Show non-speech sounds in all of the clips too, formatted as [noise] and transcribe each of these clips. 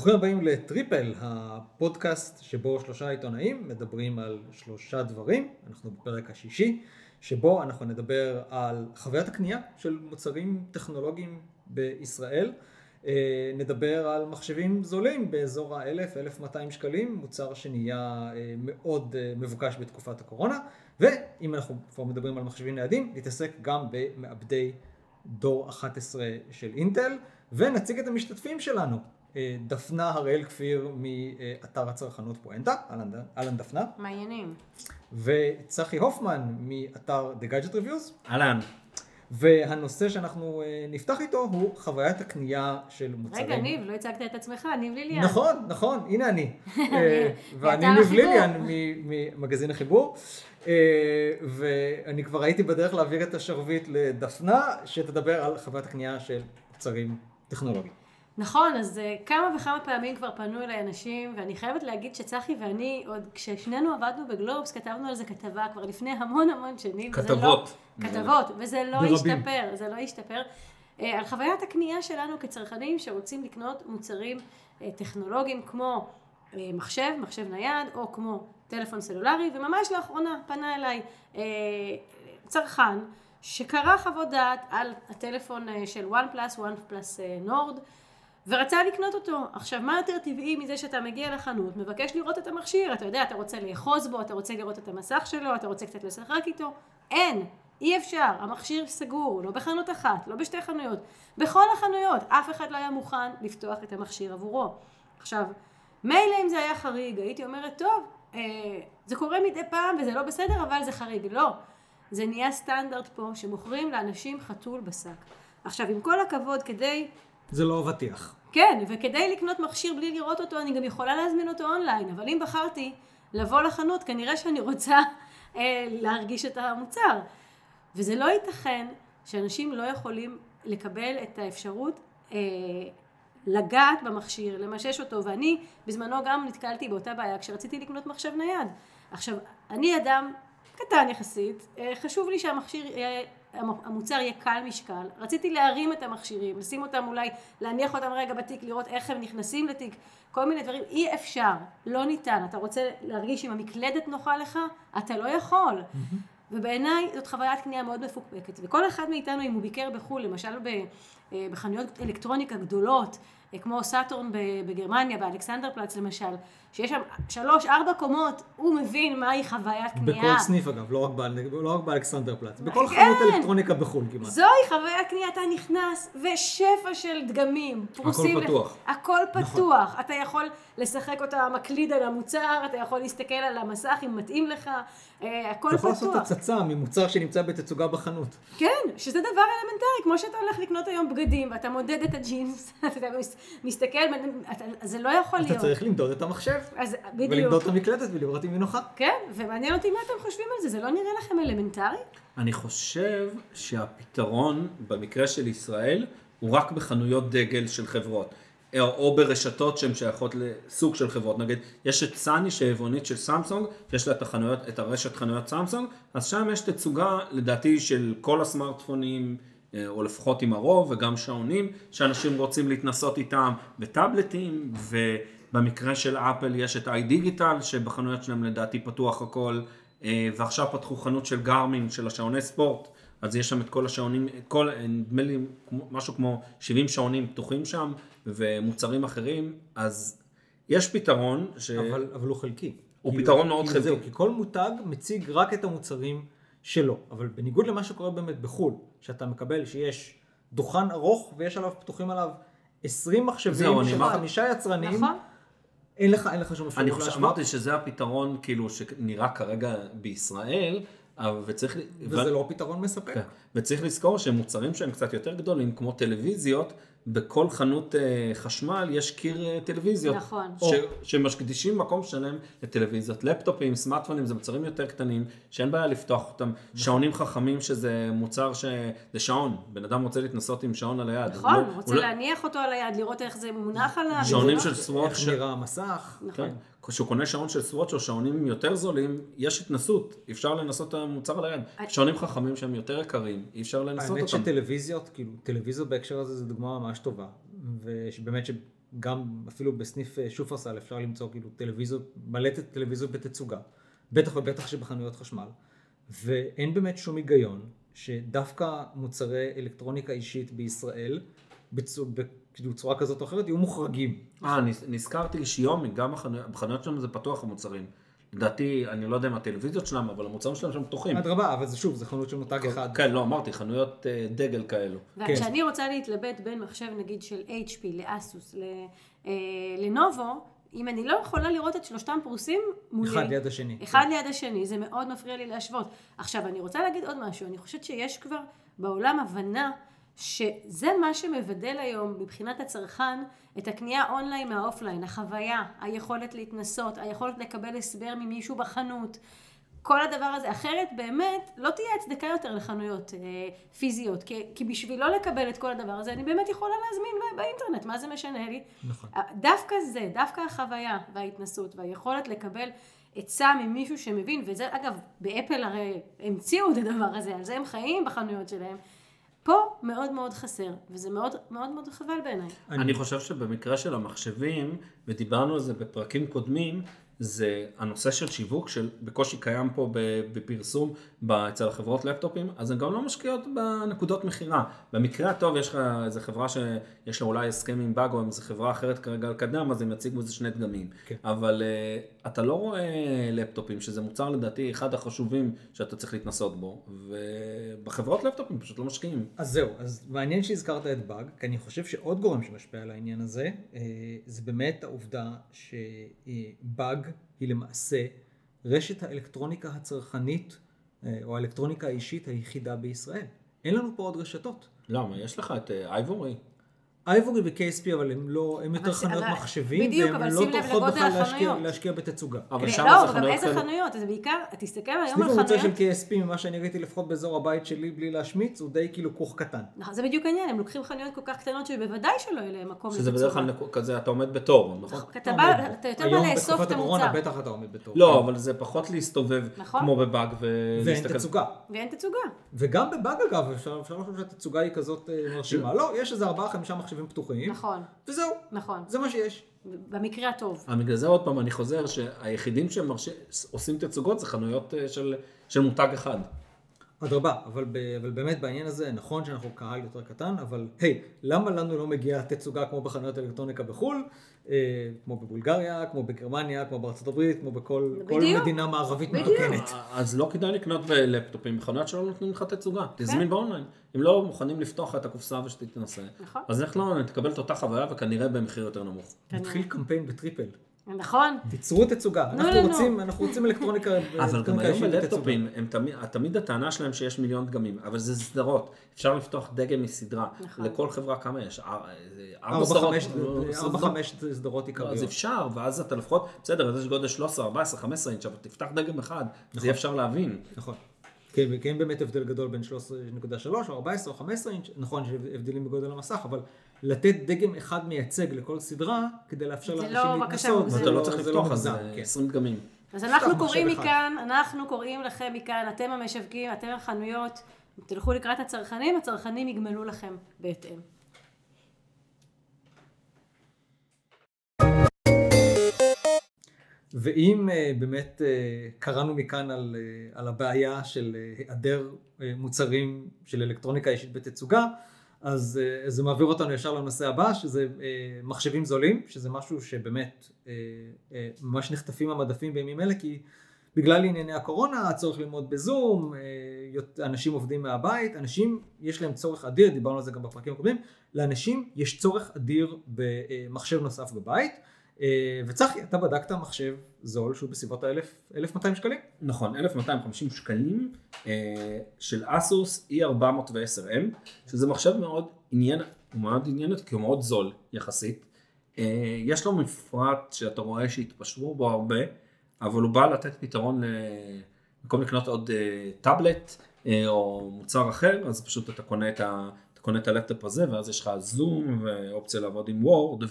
ברוכים הבאים לטריפל, הפודקאסט שבו שלושה עיתונאים מדברים על שלושה דברים. אנחנו בפרק השישי, שבו אנחנו נדבר על חוויית הקנייה של מוצרים טכנולוגיים בישראל. אה, נדבר על מחשבים זולים באזור ה-1000-1200 שקלים, מוצר שנהיה אה, מאוד אה, מבוקש בתקופת הקורונה. ואם אנחנו כבר מדברים על מחשבים ניידים, נתעסק גם במעבדי דור 11 של אינטל, ונציג את המשתתפים שלנו. אה, דפנה הראל כפיר מאתר הצרכנות פואנטה, אהלן דפנה. מה העניינים? וצחי הופמן מאתר The Gadget Reviews. אהלן. והנושא שאנחנו אה, נפתח איתו הוא חוויית הקנייה של מוצרים. רגע, ניב, לא הצגת את עצמך, ניב ליליאן. נכון, נכון, הנה אני. [laughs] אה, ואני ניב ליליאן ממגזין החיבור. ואני כבר הייתי בדרך להעביר את השרביט לדפנה, שתדבר על חוויית הקנייה של מוצרים טכנולוגיים. נכון, אז אה, כמה וכמה פעמים כבר פנו אליי אנשים, ואני חייבת להגיד שצחי ואני, עוד כששנינו עבדנו בגלובס, כתבנו על זה כתבה כבר לפני המון המון שנים. כתבות. לא, כתבות, וזה לא ברבים. השתפר, זה לא השתפר. אה, על חוויית הקנייה שלנו כצרכנים שרוצים לקנות מוצרים אה, טכנולוגיים כמו מחשב, מחשב נייד, או כמו טלפון סלולרי, וממש לאחרונה פנה אליי צרכן שקרא חוות דעת על הטלפון של וואן פלאס, וואן פלאס נורד. ורצה לקנות אותו. עכשיו, מה יותר טבעי מזה שאתה מגיע לחנות, מבקש לראות את המכשיר, אתה יודע, אתה רוצה לאחוז בו, אתה רוצה לראות את המסך שלו, אתה רוצה קצת לשחק איתו? אין, אי אפשר, המכשיר סגור, לא בחנות אחת, לא בשתי חנויות, בכל החנויות, אף אחד לא היה מוכן לפתוח את המכשיר עבורו. עכשיו, מילא אם זה היה חריג, הייתי אומרת, טוב, אה, זה קורה מדי פעם וזה לא בסדר, אבל זה חריג. לא, זה נהיה סטנדרט פה, שמוכרים לאנשים חתול בשק. עכשיו, עם כל הכבוד, כדי זה לא אבטיח. כן, וכדי לקנות מכשיר בלי לראות אותו, אני גם יכולה להזמין אותו אונליין, אבל אם בחרתי לבוא לחנות, כנראה שאני רוצה אה, להרגיש את המוצר. וזה לא ייתכן שאנשים לא יכולים לקבל את האפשרות אה, לגעת במכשיר, למשש אותו, ואני בזמנו גם נתקלתי באותה בעיה כשרציתי לקנות מחשב נייד. עכשיו, אני אדם קטן יחסית, אה, חשוב לי שהמכשיר יהיה המוצר יהיה קל משקל, רציתי להרים את המכשירים, לשים אותם אולי, להניח אותם רגע בתיק, לראות איך הם נכנסים לתיק, כל מיני דברים, אי אפשר, לא ניתן, אתה רוצה להרגיש אם המקלדת נוחה לך, אתה לא יכול. Mm-hmm. ובעיניי זאת חוויית קנייה מאוד מפוקפקת, וכל אחד מאיתנו אם הוא ביקר בחו"ל, למשל אה, בחנויות אלקטרוניקה גדולות, אה, כמו סאטורן בגרמניה, באלכסנדר פלאץ למשל, שיש שם שלוש, ארבע קומות, הוא מבין מהי חוויית קנייה. בכל סניף אגב, לא רק, באל... לא רק באלכסנדר פלאץ, בכל כן. חנות אלקטרוניקה בחו"ל כמעט. זוהי חוויית קנייה, אתה נכנס ושפע של דגמים. הכל פתוח. לפ... הכל נכון. פתוח. נכון. אתה יכול לשחק אותה מקליד על המוצר, אתה יכול להסתכל על המסך אם מתאים לך, אה, הכל פתוח. אתה יכול לעשות הצצה ממוצר שנמצא בתצוגה בחנות. כן, שזה דבר אלמנטרי, כמו שאתה הולך לקנות היום בגדים, ואתה מודד את הג'ינס, [laughs] אתה מסתכל, זה לא יכול להיות. אתה צריך למדוד את המחשב. אז בדיוק. ולמדוד את המקלדת ולראות אם היא נוחה. כן, ומעניין אותי מה אתם חושבים על זה, זה לא נראה לכם אלמנטרי? אני חושב שהפתרון במקרה של ישראל הוא רק בחנויות דגל של חברות. או ברשתות שהן שייכות לסוג של חברות, נגיד יש את סאני שהיא יבואנית של סמסונג, יש לה את, החנויות, את הרשת חנויות סמסונג, אז שם יש תצוגה לדעתי של כל הסמארטפונים, אה, או לפחות עם הרוב, וגם שעונים, שאנשים רוצים להתנסות איתם, וטאבלטים, ו... במקרה של אפל יש את איי דיגיטל שבחנויות שלהם לדעתי פתוח הכל אה, ועכשיו פתחו חנות של גרמין של השעוני ספורט אז יש שם את כל השעונים, כל, נדמה לי משהו כמו 70 שעונים פתוחים שם ומוצרים אחרים אז יש פתרון ש... אבל, אבל הוא חלקי. הוא פתרון מאוד חלקי. זהו, כי כל מותג מציג רק את המוצרים שלו אבל בניגוד למה שקורה באמת בחו"ל שאתה מקבל שיש דוכן ארוך ויש עליו פתוחים עליו 20 מחשבים של חמישה יצרנים. נכון. אין לך, אין לך שום אפשרות להשוות. אני חושב, אמרתי שזה הפתרון כאילו שנראה כרגע בישראל, וצריך... וזה ו... לא פתרון מספק. כן. וצריך לזכור שמוצרים שהם קצת יותר גדולים, כמו טלוויזיות, בכל חנות uh, חשמל יש קיר uh, טלוויזיות. נכון. ש, שמקדישים מקום שלם לטלוויזיות. לפטופים, סמארטפונים, זה מוצרים יותר קטנים, שאין בעיה לפתוח אותם. נכון. שעונים חכמים, שזה מוצר ש... זה שעון. בן אדם רוצה להתנסות עם שעון על היד. נכון, הוא רוצה לא... להניח אותו על היד, לראות איך זה מונח עליו. שעונים של סוואט. איך נראה המסך. נכון. כן. כשהוא קונה שעון של סוואץ' או שעונים יותר זולים, יש התנסות, אפשר לנסות את המוצר על היד. שעונים חכמים שהם יותר יקרים, אי אפשר לנסות אותם. האמת שטלוויזיות, כאילו, טלוויזיות בהקשר הזה זו דוגמה ממש טובה, ושבאמת גם אפילו בסניף אה, שופרסל אפשר למצוא כאילו טלוויזיות, מלא טלוויזיות בתצוגה, בטח ובטח שבחנויות חשמל, ואין באמת שום היגיון שדווקא מוצרי אלקטרוניקה אישית בישראל, בצורה, בצורה כזאת או אחרת, יהיו מוחרגים. אה, נז- נזכרתי שיומי, גם בחנויות שלנו זה פתוח המוצרים. לדעתי, אני לא יודע מה הטלוויזיות שלהם, אבל המוצרים שלהם שם פתוחים. אדרבה, אבל זה שוב, זה חנות של מותג אחד. כן, לא, אמרתי, חנויות אה, דגל כאלו. וכשאני רוצה להתלבט בין מחשב נגיד של HP לאסוס אה, לנובו, אם אני לא יכולה לראות את שלושתם פרוסים מולי, אחד ליד השני. אחד ליד השני, זה מאוד מפריע לי להשוות. עכשיו, אני רוצה להגיד עוד משהו, אני חושבת שיש כבר בעולם הבנה שזה מה שמבדל היום מבחינת הצרכן את הקנייה online מה offline, החוויה, היכולת להתנסות, היכולת לקבל הסבר ממישהו בחנות. כל הדבר הזה, אחרת באמת לא תהיה הצדקה יותר לחנויות אה, פיזיות, כי, כי בשביל לא לקבל את כל הדבר הזה, אני באמת יכולה להזמין בא- באינטרנט, מה זה משנה לי? נכון. דווקא זה, דווקא החוויה וההתנסות והיכולת לקבל עצה ממישהו שמבין, וזה אגב, באפל הרי המציאו את הדבר הזה, על זה הם חיים בחנויות שלהם. פה מאוד מאוד חסר, וזה מאוד מאוד מאוד חבל בעיניי. אני חושב שבמקרה של המחשבים, ודיברנו על זה בפרקים קודמים, זה הנושא של שיווק שבקושי קיים פה בפרסום אצל החברות לפטופים, אז הן גם לא משקיעות בנקודות מכירה. במקרה הטוב יש לך איזה חברה שיש לה אולי הסכם עם באגו, עם איזה חברה אחרת כרגע על קדם, אז הם יציגו איזה שני דגמים. כן. אבל uh, אתה לא רואה לפטופים, שזה מוצר לדעתי אחד החשובים שאתה צריך להתנסות בו, ובחברות לפטופים פשוט לא משקיעים. אז זהו, אז מעניין שהזכרת את באג, כי אני חושב שעוד גורם שמשפיע על העניין הזה, אה, זה באמת העובדה שבאג היא למעשה רשת האלקטרוניקה הצרכנית, אה, או האלקטרוניקה האישית היחידה בישראל. אין לנו פה עוד רשתות. למה? יש לך את אה, אייבורי? אייבורי ו-KSP, אבל הם לא, הם יותר אבל- חנויות אבל- מחשבים, בדיוק, והן אבל לא טורחות בכלל להשקיע, בתצוגה. אבל כן, שם לא, זה חנויות איזה כאלה. חנויות, זה בעיקר, תסתכל היום סניף על המוצר של חנויות. KSP, ממה שאני ראיתי לפחות באזור הבית שלי, בלי להשמיץ, הוא די כאילו כוך קטן. נכון, זה בדיוק העניין, הם לוקחים חנויות כל כך קטנות שבוודאי שלא יהיה להם מקום שזה בדרך כלל לתצוגה. כזה, אתה עומד בתור, נכון? כי אתה בא, אתה יותר בא היום לאסוף בתקופת את הקורונה המוצר. בטח אתה עומד בתור. לא, אבל זה פחות להסתובב נכון. כמו בבאג ואין ולהסתכל. תצוגה. ואין תצוגה. וגם בבאג אגב, אפשר אפשר לחשוב שהתצוגה היא כזאת מרשימה. לא, יש איזה ארבעה חמישה מחשבים פתוחים, נכון, וזהו, נכון. זה מה שיש. במקרה הטוב. בגלל זה עוד פעם אני חוזר שהיחידים שעושים תצוגות זה חנויות אה, של, של מותג אחד. אדרבה, אבל, ב- אבל באמת בעניין הזה, נכון שאנחנו קהל יותר קטן, אבל היי, למה לנו לא מגיעה תצוגה כמו בחנויות אלקטרוניקה בחו"ל, אה, כמו בבולגריה, כמו בגרמניה, כמו בארצות הברית, כמו בכל. מדינה מערבית. מתוקנת. אז לא כדאי לקנות בלפטופים בחנויות שלא נותנים לך תצוגה. תזמין באונליין. אם לא מוכנים לפתוח את הקופסה ושתתנסה, נכון. אז איך לא תקבל את אותה חוויה וכנראה במחיר יותר נמוך. נתחיל קמפיין בטריפל. נכון. תיצרו תצוגה. נו, אנחנו נו, נו. רוצים, אנחנו רוצים אלקטרוניקה, [laughs] אבל גם היום. בלפטופים, הם תמיד, תמיד הטענה שלהם שיש מיליון דגמים, אבל זה סדרות. אפשר לפתוח דגם מסדרה. נכון. לכל חברה כמה יש? אה, ארבע ארבע? חמש- לא, ארבע סדרות. חמש סדרות אז עיקריות. אפשר, ואז אתה לפחות, בסדר, אז יש גודל 13, 14, 15 אינץ', אבל תפתח דגם אחד, זה יהיה אפשר להבין. נכון. כן, וכן אין באמת הבדל גדול בין 13.3 או 14 או 15 אינץ', נכון שיש הבדלים בגודל המסך, אבל לתת דגם אחד מייצג לכל סדרה, כדי לאפשר זה לאנשים לא בקשה להתנסות, מוגזמת. ואתה לא צריך זה לפתוח, אז מוגזם, זה כן. 20 דגמים. אז אנחנו קוראים. מכאן, אנחנו קוראים לכם מכאן, אתם המשווקים, אתם החנויות, תלכו לקראת הצרכנים, הצרכנים יגמלו לכם בהתאם. ואם אה, באמת אה, קראנו מכאן על, אה, על הבעיה של היעדר מוצרים של אלקטרוניקה אישית בתצוגה, אז אה, זה מעביר אותנו ישר לנושא הבא, שזה אה, מחשבים זולים, שזה משהו שבאמת אה, ממש נחטפים המדפים בימים אלה, כי בגלל ענייני הקורונה, הצורך ללמוד בזום, אנשים עובדים מהבית, אנשים יש להם צורך אדיר, דיברנו על זה גם בפרקים הקודמים, לאנשים יש צורך אדיר במחשב נוסף בבית. אה, וצחי, אתה בדקת מחשב זול שהוא בסביבות ה-1200 שקלים? נכון, 1250 שקלים אה, של אסוס E410M, שזה מחשב מאוד עניין, הוא מאוד עניין אותי כי הוא מאוד זול יחסית. אה, יש לו מפרט שאתה רואה שהתפשרו בו הרבה, אבל הוא בא לתת פתרון. במקום לקנות עוד טאבלט או מוצר אחר, אז פשוט אתה קונה את ה... קונה את הלפטופ הזה ואז יש לך זום ואופציה לעבוד עם וורד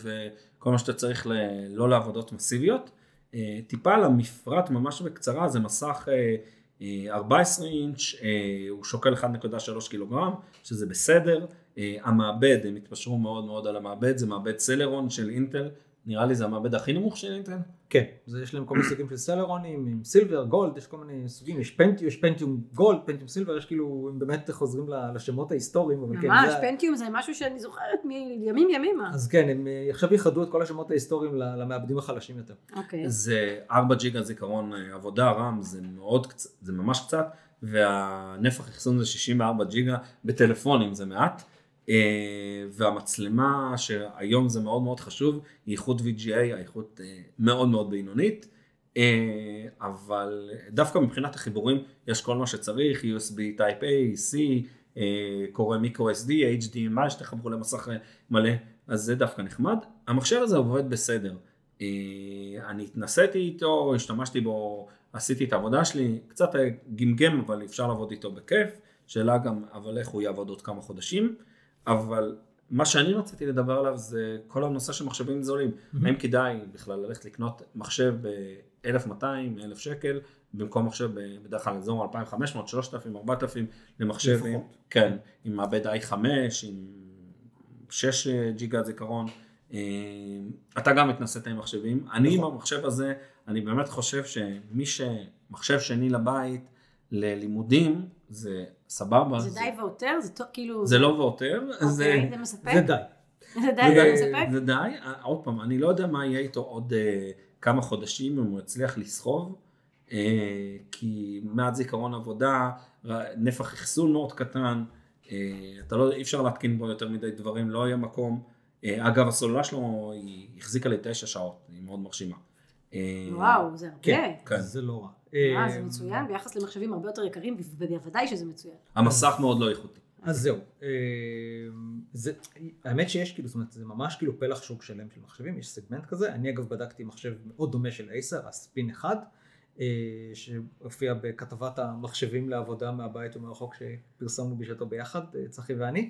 וכל מה שאתה צריך ל... לא לעבודות מסיביות. אה, טיפה על המפרט ממש בקצרה, זה מסך אה, אה, 14 אינץ', אה, הוא שוקל 1.3 קילוגרם, שזה בסדר, אה, המעבד, הם התפשרו מאוד מאוד על המעבד, זה מעבד סלרון של אינטל, נראה לי זה המעבד הכי נמוך של אינטל. כן, זה יש להם כל מיני סוגים של סלרונים, עם סילבר, גולד, יש כל מיני סוגים, יש פנטיום, יש פנטיום גולד, פנטיום סילבר, יש כאילו, הם באמת חוזרים ל- לשמות ההיסטוריים, אבל כן, ממש, זה- פנטיום זה משהו שאני זוכרת מימים ימימה. אז כן, הם אה, עכשיו ייחדו את כל השמות ההיסטוריים ל- למעבדים החלשים יותר. אוקיי. זה 4 ג'יגה זיכרון אה, עבודה רם, זה מאוד קצת, זה ממש קצת, והנפח אחסון זה 64 ג'יגה, בטלפונים זה מעט, והמצלמה שהיום זה מאוד מאוד חשוב, היא איכות VGA, האיכות אה, מאוד מאוד בינונית, אה, אבל דווקא מבחינת החיבורים יש כל מה שצריך, USB Type A, C, אה, קורא מיקרו SD, HDMI שתחברו למסך אה, מלא, אז זה דווקא נחמד. המחשב הזה עובד בסדר. אה, אני התנסיתי איתו, השתמשתי בו, עשיתי את העבודה שלי, קצת אה, גמגם, אבל אפשר לעבוד איתו בכיף. שאלה גם, אבל איך הוא יעבוד עוד כמה חודשים. אבל מה שאני רציתי לדבר עליו זה כל הנושא של מחשבים זולים. האם כדאי בכלל ללכת לקנות מחשב ב-1200, 1,000 שקל, במקום מחשב בדרך כלל אזור 2,500, 3,000, 4,000 למחשב, עם. כן, עם מעבד i5, עם 6 ג'יגה זיכרון. אה, אתה גם התנסית עם מחשבים, אני עם נכון. המחשב הזה, אני באמת חושב שמי שמחשב שני לבית ללימודים, זה סבבה, זה די ויותר? זה טוב, כאילו... זה לא ויותר, זה... אוקיי, זה מספק? זה די. זה די, זה- זה מספק? זה די, אה, עוד פעם, אני לא יודע מה יהיה איתו עוד אה, כמה חודשים, אם הוא יצליח לסחוב, אה, כי מעט זיכרון עבודה, נפח אחסון מאוד קטן, אה, אתה לא, אי אפשר להתקין בו יותר מדי דברים, לא יהיה מקום. אה, אגב, הסוללה שלו, היא החזיקה לי תשע שעות, היא מאוד מרשימה. אה, וואו, זה הרבה. כן, כן. זה לא רע. אה, זה אה, מצוין, ביחס למחשבים הרבה יותר יקרים, ובוודאי שזה מצוין. המסך מאוד לא איכותי. אז זהו, אה, זה, האמת שיש כאילו, זאת אומרת, זה ממש כאילו פלח שוק שלם של מחשבים, יש סגמנט כזה, אני אגב בדקתי מחשב מאוד דומה של אייסר, הספין 1, אה, שהופיע בכתבת המחשבים לעבודה מהבית ומרחוק שפרסמנו בשעתו ביחד, צחי ואני,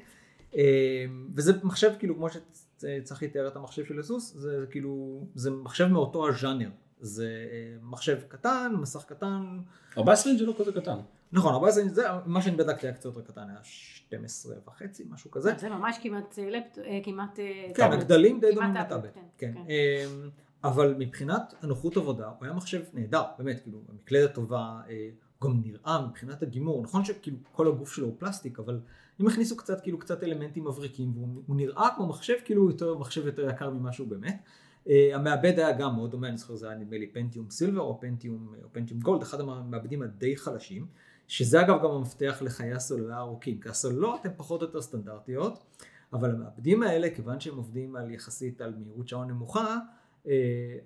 וזה מחשב כאילו, כמו שצחי תיאר את המחשב של אסוס, זה, זה כאילו, זה מחשב מאותו הז'אנר, זה אה, מחשב קטן, מסך קטן, 14 אינץ' זה לא כזה קטן. נכון, 14 אינץ' זה מה שאני בדקתי היה קצת יותר קטן, היה 12 וחצי, משהו כזה. זה ממש כמעט אה, לפטופ, אה, כמעט... כן. הגדלים די דומים טאבלט, לטאבלט. כן, כן. אמ, אבל מבחינת הנוחות עבודה, הוא היה מחשב נהדר, באמת, כאילו, המקלדת טובה, הוא גם נראה מבחינת הגימור, נכון שכאילו כל הגוף שלו הוא פלסטיק, אבל אם הכניסו קצת, כאילו, קצת אלמנטים מבריקים, והוא הוא נראה כמו מחשב, כאילו, יותר, מחשב יותר יקר ממה שהוא באמת. Uh, המעבד היה גם מאוד דומה, אני זוכר זה היה נדמה לי פנטיום סילבר או פנטיום, או פנטיום גולד, אחד המעבדים הדי חלשים, שזה אגב גם המפתח לחיי הסוללה הארוכים, כי הסוללות הן פחות או יותר סטנדרטיות, אבל המעבדים האלה, כיוון שהם עובדים על יחסית על מהירות שעון נמוכה, אה,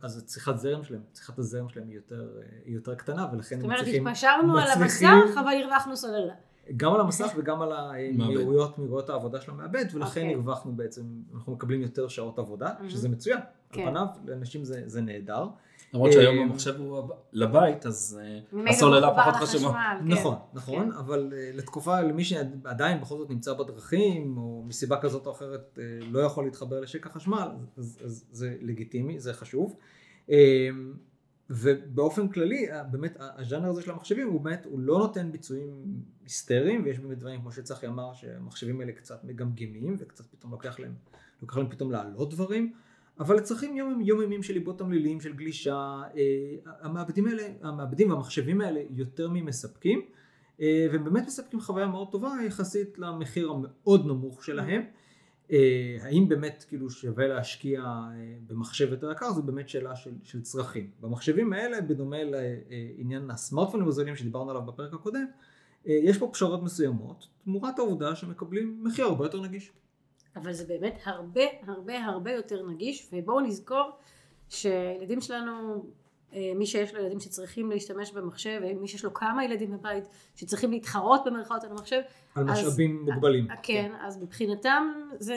אז צריכת זרם שלהם, צריכת הזרם שלהם היא יותר, אה, יותר קטנה, ולכן זאת הם אומרת, צריכים, התפשרנו על המסך, אבל הרווחנו סוללה. גם על המסך וגם על המהירויות, מהירויות העבודה של המעבד, ולכן אוקיי. הרווחנו בעצם, אנחנו מקבלים יותר שעות עבודה, Mhm. שזה מצוין. כן. על פניו, לאנשים זה, זה נהדר. למרות שהיום אה, המחשב הוא לבית, אז אה, הסוללה פחות חשובה. כן. נכון, נכון, אבל אה, לתקופה, למי שעדיין בכל זאת נמצא בדרכים, או מסיבה כזאת או אחרת לא יכול להתחבר לשקע חשמל, אז זה לגיטימי, זה חשוב. ובאופן כללי, באמת, הז'אנר הזה של המחשבים, הוא באמת, הוא לא נותן ביצועים היסטריים, ויש באמת דברים, כמו שצחי אמר, שהמחשבים האלה קצת מגמגמים, וקצת פתאום לוקח להם, לוקח להם פתאום לעלות דברים. אבל לצרכים יום- יומיומיים של עיבוד תמלילים, של גלישה, אה, המעבדים האלה, המעבדים והמחשבים האלה יותר ממספקים, אה, והם באמת מספקים חוויה מאוד טובה יחסית למחיר המאוד נמוך שלהם. אה, האם באמת כאילו שווה להשקיע אה, במחשב יותר יקר, זו באמת שאלה של, של צרכים. במחשבים האלה, בדומה לעניין הסמארטפונים הזולים שדיברנו עליו בפרק הקודם, אה, יש פה פשרות מסוימות, תמורת העובדה שמקבלים מחיר הרבה יותר נגיש. אבל זה באמת הרבה הרבה הרבה יותר נגיש, ובואו נזכור שהילדים שלנו, אה, מי שיש לו ילדים שצריכים להשתמש במחשב, ומי שיש לו כמה ילדים בבית שצריכים להתחרות במרכאות על המחשב, על אז- משאבים מוגבלים. כן, אז מבחינתם זה,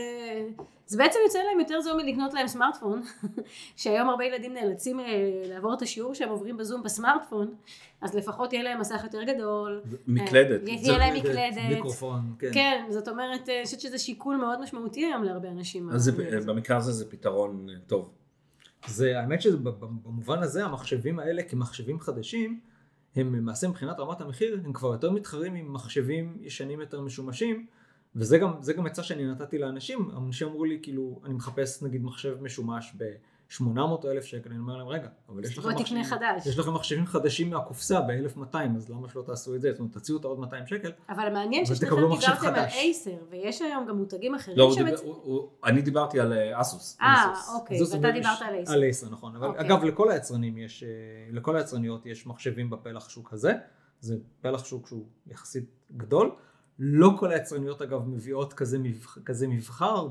זה בעצם יוצא להם יותר זול מלקנות להם סמארטפון, [laughs] שהיום הרבה ילדים נאלצים אה, לעבור את השיעור שהם עוברים בזום בסמארטפון, אז לפחות יהיה להם מסך יותר גדול, מקלדת. אה, יהיה להם מקלדת, מיקרופון, כן. כן, זאת אומרת, אה, אני חושבת שזה שיקול מאוד משמעותי היום להרבה אנשים. אז זה- אה, במקרה הזה זה פתרון אה, טוב. זה, האמת שבמובן הזה המחשבים האלה כמחשבים חדשים, הם למעשה מבחינת רמת המחיר, הם כבר יותר מתחרים עם מחשבים ישנים יותר משומשים, וזה גם, זה גם עצה שאני נתתי לאנשים, אנשים אמרו לי כאילו, אני מחפש נגיד מחשב משומש ב... 800 אלף שקל, אני אומר להם, רגע, אבל יש לכם, מחשבים, חדש. יש לכם מחשבים חדשים מהקופסה ב-1200, אז למה שלא תעשו את זה? זאת אומרת, תציעו את העוד 200 שקל. אבל מעניין ששניכם דיברתם על אייסר, ויש היום גם מותגים אחרים לא, שמצ... דיבר, הוא, הוא, אני דיברתי על אסוס. אה, אה אוקיי, ואתה דיברת יש, על אייסר. על אייסר, נכון. אבל אוקיי. אגב, לכל היצרנים יש, אה, לכל היצרניות יש מחשבים בפלח שוק הזה, זה פלח שוק שהוא יחסית גדול. לא כל היצרניות אגב מביאות כזה, מבח, כזה מבחר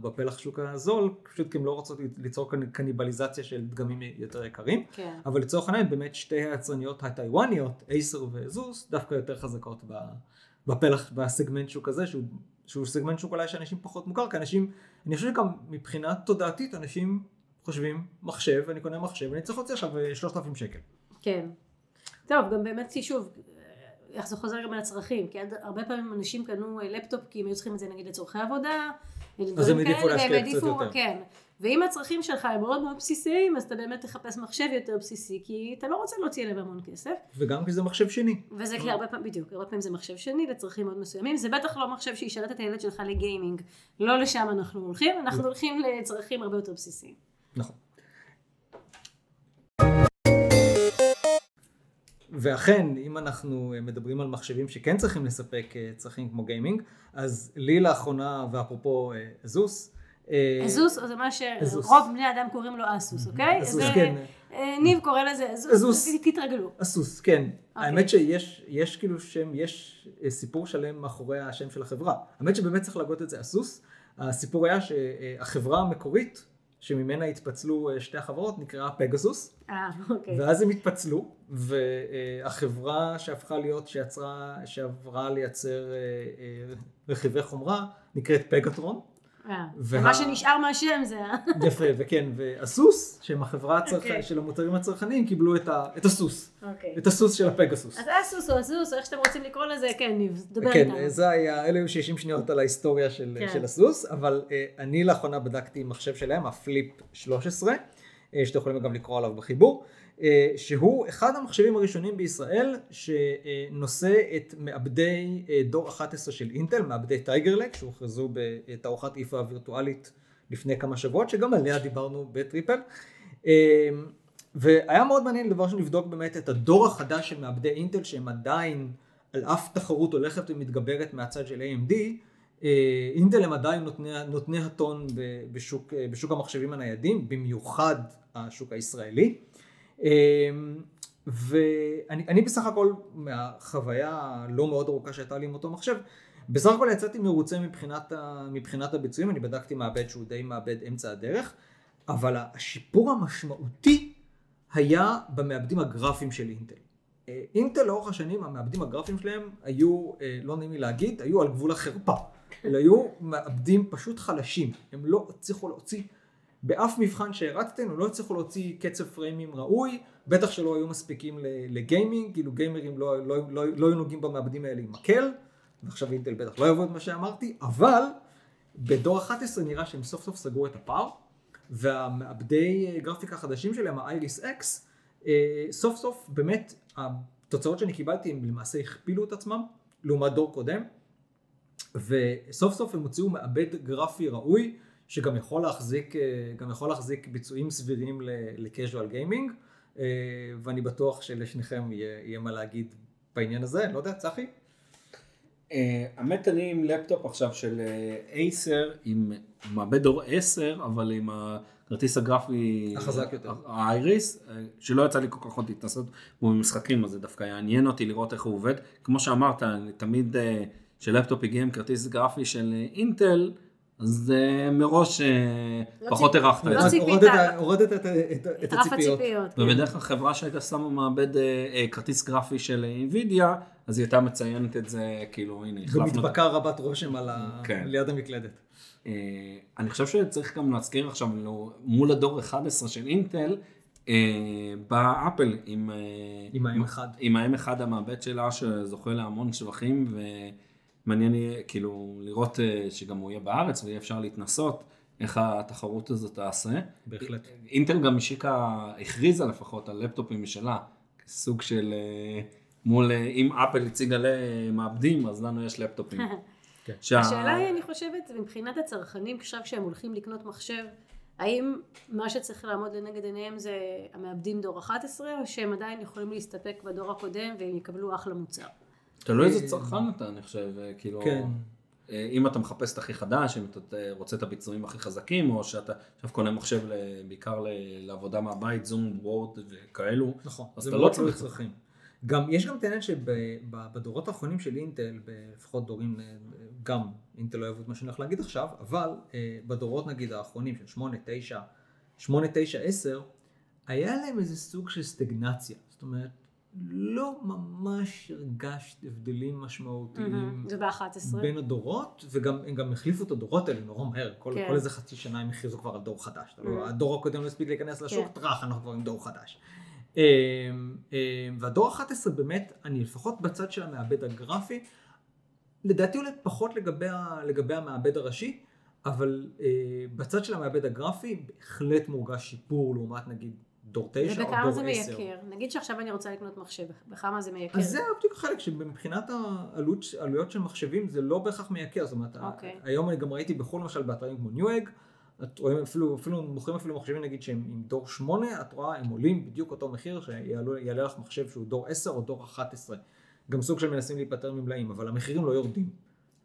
בפלח שוק הזול, פשוט כי הן לא רוצות ליצור קני- קניבליזציה של דגמים יותר יקרים. כן. אבל לצורך העניין באמת שתי היצרניות הטיוואניות, אייסר וזוס, דווקא יותר חזקות בפלח, בסגמנט שוק הזה, שהוא, שהוא סגמנט שוק אולי שאנשים פחות מוכר, כי אנשים, אני חושב שגם מבחינה תודעתית אנשים חושבים מחשב, אני קונה מחשב, אני צריך להוציא עכשיו אה, 3,000 שקל. כן. טוב, גם באמת, שוב, איך זה חוזר גם על הצרכים, כי עד, הרבה פעמים אנשים קנו אה, לפטופ כי הם היו צריכים את זה נגיד לצורכי עבודה, אז הם העדיפו להשקיע קצת יותר. כן. ואם הצרכים שלך הם מאוד מאוד בסיסיים, אז אתה באמת תחפש מחשב יותר בסיסי, כי אתה לא רוצה להוציא עליו המון כסף. וגם כי זה מחשב שני. וזה כי הרבה פעמים, בדיוק, הרבה פעמים זה מחשב שני לצרכים מאוד מסוימים, זה בטח לא מחשב שישרת את הילד שלך לגיימינג, לא לשם אנחנו הולכים, אנחנו הולכים לצרכים הרבה יותר בסיסיים. נכון. ואכן, אם אנחנו אה, מדברים על מחשבים שכן צריכים לספק אה, צרכים כמו גיימינג, אז לי לאחרונה, ואפרופו אזוס, אזוס, זה מה. שרוב בני האדם קוראים לו אסוס, אוקיי? אסוס, כן. אה, ניב קורא לזה אזוס. תתרגלו. אסוס, כן. אוקיי. האמת שיש יש כאילו שם, יש סיפור שלם מאחורי השם של החברה. האמת שבאמת צריך להגות את זה אסוס. הסיפור היה שהחברה המקורית, שממנה התפצלו אה, שתי החברות, נקראה פגסוס. אה, אוקיי. ואז הם התפצלו, והחברה שהפכה להיות, שיצרה, שעברה לייצר אה, אה, רכיבי חומרה, נקראת פגטרון. אה, וה- ומה שנשאר מהשם זה. [laughs] יפה, וכן, והסוס, שהם החברה הצרכ... אוקיי. של המוצרים הצרכניים, קיבלו את, ה... את הסוס, אוקיי. את הסוס של הפגסוס. אז אסוס או אסוס, או איך שאתם רוצים לקרוא לזה, כן, ניב, דבר כן, איתנו. זה היה, אלה היו 60 שניות על ההיסטוריה של, כן. של אסוס, אבל אה, אני לאחרונה בדקתי מחשב שלהם, הפליפ 13, אה, שאתם יכולים גם לקרוא עליו בחיבור, שהוא אחד המחשבים הראשונים בישראל שנושא את מעבדי אה, דור 11 של אינטל, מעבדי טייגרלק, שהוכרזו בתערוכת IFA הווירטואלית לפני כמה שבועות, שגם עליה דיברנו בטריפל. אה, והיה מאוד מעניין דבר ראשון לבדוק באמת את הדור החדש של מעבדי אינטל שהם עדיין על אף תחרות הולכת ומתגברת מהצד של AMD, אה, אינטל הם עדיין נותני, נותני הטון בשוק, אה, בשוק המחשבים הניידים, במיוחד השוק הישראלי. אה, ואני אני בסך הכל, מהחוויה הלא מאוד ארוכה שהייתה לי עם אותו מחשב, בסך הכל יצאתי מרוצה מבחינת, ה, מבחינת הביצועים, אני בדקתי מעבד שהוא די מעבד אמצע הדרך, אבל השיפור המשמעותי היה במעבדים הגרפיים של אינטל. אה, אינטל לאורך השנים, המעבדים הגרפיים שלהם היו, אה, לא נעים לי להגיד, היו על גבול החרפה. אלה היו מעבדים פשוט חלשים. הם לא הצליחו להוציא, באף מבחן שהרצתם, הם לא הצליחו להוציא קצב פריימים ראוי, בטח שלא היו מספיקים לגיימינג, כאילו גיימרים לא, לא, לא, לא היו נוגעים במעבדים האלה עם מקל, ועכשיו אינטל בטח לא יעבוד את מה שאמרתי, אבל בדור 11 נראה שהם סוף סוף סגרו את הפער, והמעבדי גרפיקה החדשים שלהם, ה-Iris X, אה, סוף סוף באמת התוצאות שאני קיבלתי הם למעשה הכפילו את עצמם לעומת דור קודם וסוף סוף הם הוציאו מעבד גרפי ראוי שגם יכול להחזיק, אה, גם יכול להחזיק ביצועים סבירים ל-casual gaming אה, ואני בטוח שלשניכם יהיה, יהיה מה להגיד בעניין הזה, לא יודע, צחי? אה, האמת אני עם לפטופ עכשיו של אייסר עם מעבד דור 10 אבל עם הכרטיס הגרפי החזק יותר. האייריס שלא יצא לי כל כך עוד להתנסות בו במשחקים אז זה דווקא יעניין אותי לראות איך הוא עובד כמו שאמרת תמיד אה, שלפטופ הגיע עם כרטיס גרפי של אינטל אז אה, מראש אה, לא פחות לא את רק זה. הורדת, את, הציפיות. הציפיות. כן. ובדרך כלל חברה שהייתה שמה מעבד אה, כרטיס גרפי של אינווידיה אז היא הייתה מציינת את זה כאילו הנה החלפנו במדבקה רבת רושם. כן. ליד המקלדת. אני חושב שצריך גם להזכיר עכשיו לא, מול הדור 11 של אינטל אה, בא אפל עם, עם ה-M1. עם ה-M1 המעבד שלה שזוכה להמון שבחים ומעניין יהיה כאילו לראות אה, שגם הוא יהיה בארץ ויהיה אפשר להתנסות איך התחרות הזאת תעשה. בהחלט. אינטל גם השיקה, הכריזה לפחות על לפטופים משלה, סוג של אה, מול, אה, אם אפל הציגה למעבדים אז לנו יש לפטופים. [laughs] כן. שה- השאלה היא, אני חושבת, מבחינת הצרכנים, עכשיו כשהם הולכים לקנות מחשב, האם מה שצריך לעמוד לנגד עיניהם זה המעבדים דור 11, או שהם עדיין יכולים להסתפק בדור הקודם והם יקבלו אחלה מוצר? תלוי איזה צרכן אתה, אני חושב, אה, כאילו... כן. אה, אם אתה מחפש את הכי חדש, אם אתה אה, רוצה את הביצועים הכי חזקים, או שאתה עכשיו קונה מחשב בעיקר לעבודה מהבית, זום, וורד וכאלו, נכון, אז אתה לא צריך. צרכים. גם, יש גם את העניין שבדורות האחרונים של אינטל, לפחות דורים, אה, גם אינטל לא אוהב את מה שאני הולך להגיד עכשיו, אבל אה, בדורות נגיד האחרונים של 8, 9, 8, 9, 10, היה להם איזה סוג של סטגנציה. זאת אומרת, לא ממש הרגשת הבדלים משמעותיים זה ב-11. בין הדורות, וגם הם גם החליפו את הדורות האלה נורא מהר. כל, כן. כל איזה חצי שנה הם הכריזו כבר על דור חדש. Mhm. הדור הקודם לא הספיק להיכנס לשוק, כן. טראח, אנחנו כבר עם דור חדש. אמ, אמ, והדור 11 באמת, אני לפחות בצד של המעבד הגרפי, לדעתי אולי פחות לגבי, ה- לגבי המעבד הראשי, אבל אה, בצד של המעבד הגרפי בהחלט מורגש שיפור לעומת נגיד דור 9 או דור 10. ובכמה זה מייקר? נגיד שעכשיו אני רוצה לקנות מחשב, בכמה זה מייקר? אז זה בדיוק החלק שמבחינת העלויות של מחשבים זה לא בהכרח מייקר, זאת אומרת, אוקיי. היום אני גם ראיתי בחו"ל למשל באתרים כמו ניואג, את רואים אפילו, אפילו מוכרים אפילו מחשבים נגיד שהם עם דור 8, את רואה הם עולים בדיוק אותו מחיר שיעלה לך מחשב שהוא דור 10 או דור 11, גם סוג של מנסים להיפטר ממלאים, אבל המחירים לא יורדים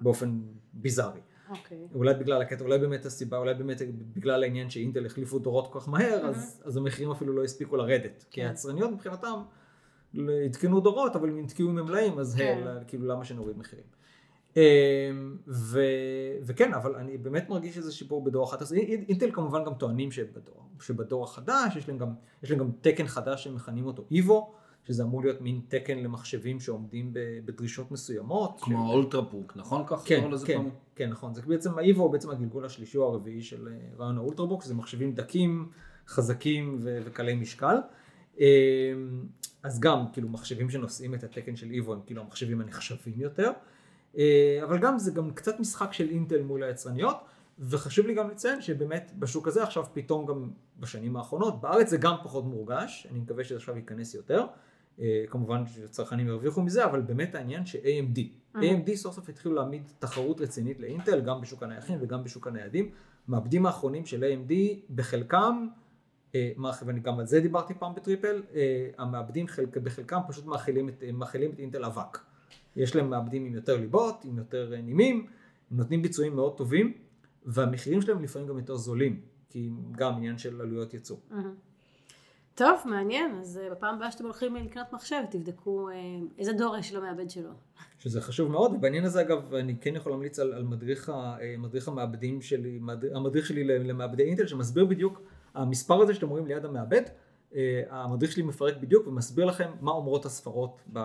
באופן ביזארי. אוקיי. אולי בגלל הקטע, אולי באמת הסיבה, אולי באמת בגלל העניין שאינטל החליפו דורות כל כך מהר, אז, אז המחירים אפילו לא הספיקו לרדת. כי כן. היצרניות מבחינתם עדכנו דורות, אבל אם נתקעו עם ממלאים, אז כן. כן. כאילו למה שנוריד מחירים. אמ, ו, וכן, אבל אני באמת מרגיש איזה שיפור בדור 11. אינ- אינטל כמובן גם טוענים שבדור, שבדור החדש, יש להם, גם, יש להם גם תקן חדש שמכנים אותו איבו, שזה אמור להיות מין תקן למחשבים שעומדים בדרישות מסוימות. כמו של- אולטרבוק, נכון? כך כן, כן, פעם? כן, נכון. זה בעצם, האיבו הוא בעצם הגלגול השלישי או הרביעי של אה, רעיון האולטרבוק, שזה מחשבים דקים, חזקים ו- וקלי משקל. אה, אז גם, כאילו, מחשבים שנושאים את התקן של איבו הם כאילו המחשבים הנחשבים יותר. אה, אבל גם, זה גם קצת משחק של אינטל מול היצרניות. וחשוב לי גם לציין שבאמת בשוק הזה עכשיו פתאום גם בשנים האחרונות, בארץ זה גם פחות מורגש, אני מקווה שזה עכשיו ייכנס יותר. אה, כמובן שצרכנים ירוויחו מזה, אבל באמת העניין ש-AMD, AMD סוף סוף התחילו להעמיד תחרות רצינית לאינטל, גם בשוק הנייחים וגם בשוק הניידים. מעבדים האחרונים של AMD, בחלקם, אה, ואני גם על זה דיברתי פעם בטריפל, אה, המעבדים חלק, בחלקם פשוט מאכילים את, מאכילים את אינטל אבק. יש להם מעבדים עם יותר ליבות, עם יותר אה, נימים, הם נותנים ביצועים מאוד טובים, והמחירים שלהם לפעמים גם יותר זולים, כי גם עניין של עלויות ייצור. מהמם. טוב, מעניין. אז אה, בפעם הבאה שאתם הולכים לקנות מחשב, תבדקו אה, איזה דור יש למעבד שלו. שזה חשוב מאוד, ובעניין הזה אגב אני כן יכול להמליץ על, על מדריך, ה- אה, מדריך המעבדים שלי, מד- המדריך שלי למעבדי אינטל שמסביר בדיוק, המספר הזה שאתם רואים ליד המעבד, המדריך שלי מפרק בדיוק ומסביר לכם מה אומרות הספרות ב,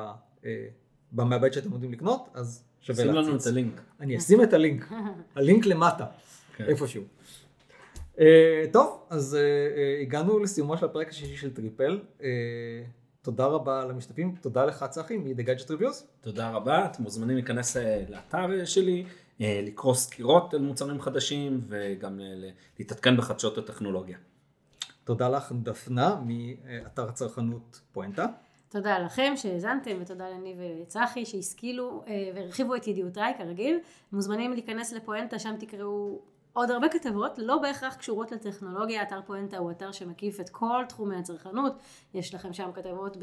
במעבד שאתם עומדים לקנות, אז שווה שים לנו את להציץ. הלינק. אני אשים את הלינק, [laughs] הלינק למטה, כן. איפשהו. אה, טוב, אז אה, אה, הגענו לסיומו של הפרק השישי של טריפל. אה, תודה רבה למשתתפים, תודה לך צחי מ-The Gadget Reviews. תודה רבה, אתם מוזמנים להיכנס לאתר שלי, לקרוא סקירות על מוצרים חדשים וגם להתעדכן בחדשות הטכנולוגיה. תודה לך דפנה מאתר הצרכנות פואנטה. תודה לכם שהאזנתם ותודה לניב וצחי שהשכילו והרחיבו את ידיעותיי כרגיל. מוזמנים להיכנס לפואנטה, שם תקראו עוד הרבה כתבות, לא בהכרח קשורות לטכנולוגיה, אתר פואנטה הוא אתר שמקיף את כל תחומי הצרכנות, יש לכם שם כתבות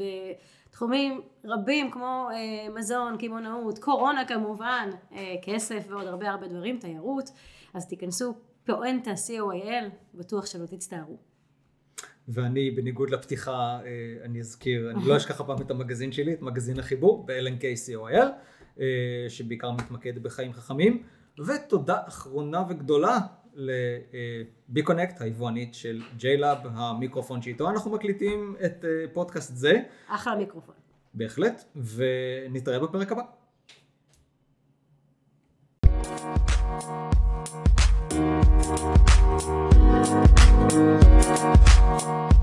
בתחומים רבים כמו אה, מזון, קמעונאות, קורונה כמובן, אה, כסף ועוד הרבה הרבה דברים, תיירות, אז תיכנסו פואנטה, co.il, בטוח שלא תצטערו. ואני, בניגוד לפתיחה, אה, אני אזכיר, אני לא אשכח הפעם את המגזין שלי, את מגזין החיבור, ב-LNK.co.il, אה, שבעיקר מתמקד בחיים חכמים. ותודה אחרונה וגדולה ל-B-Connect, היבואנית של JLab, המיקרופון שאיתו אנחנו מקליטים את אה, פודקאסט זה, אחלה מיקרופון. בהחלט, ונתראה בפרק הבא. Thank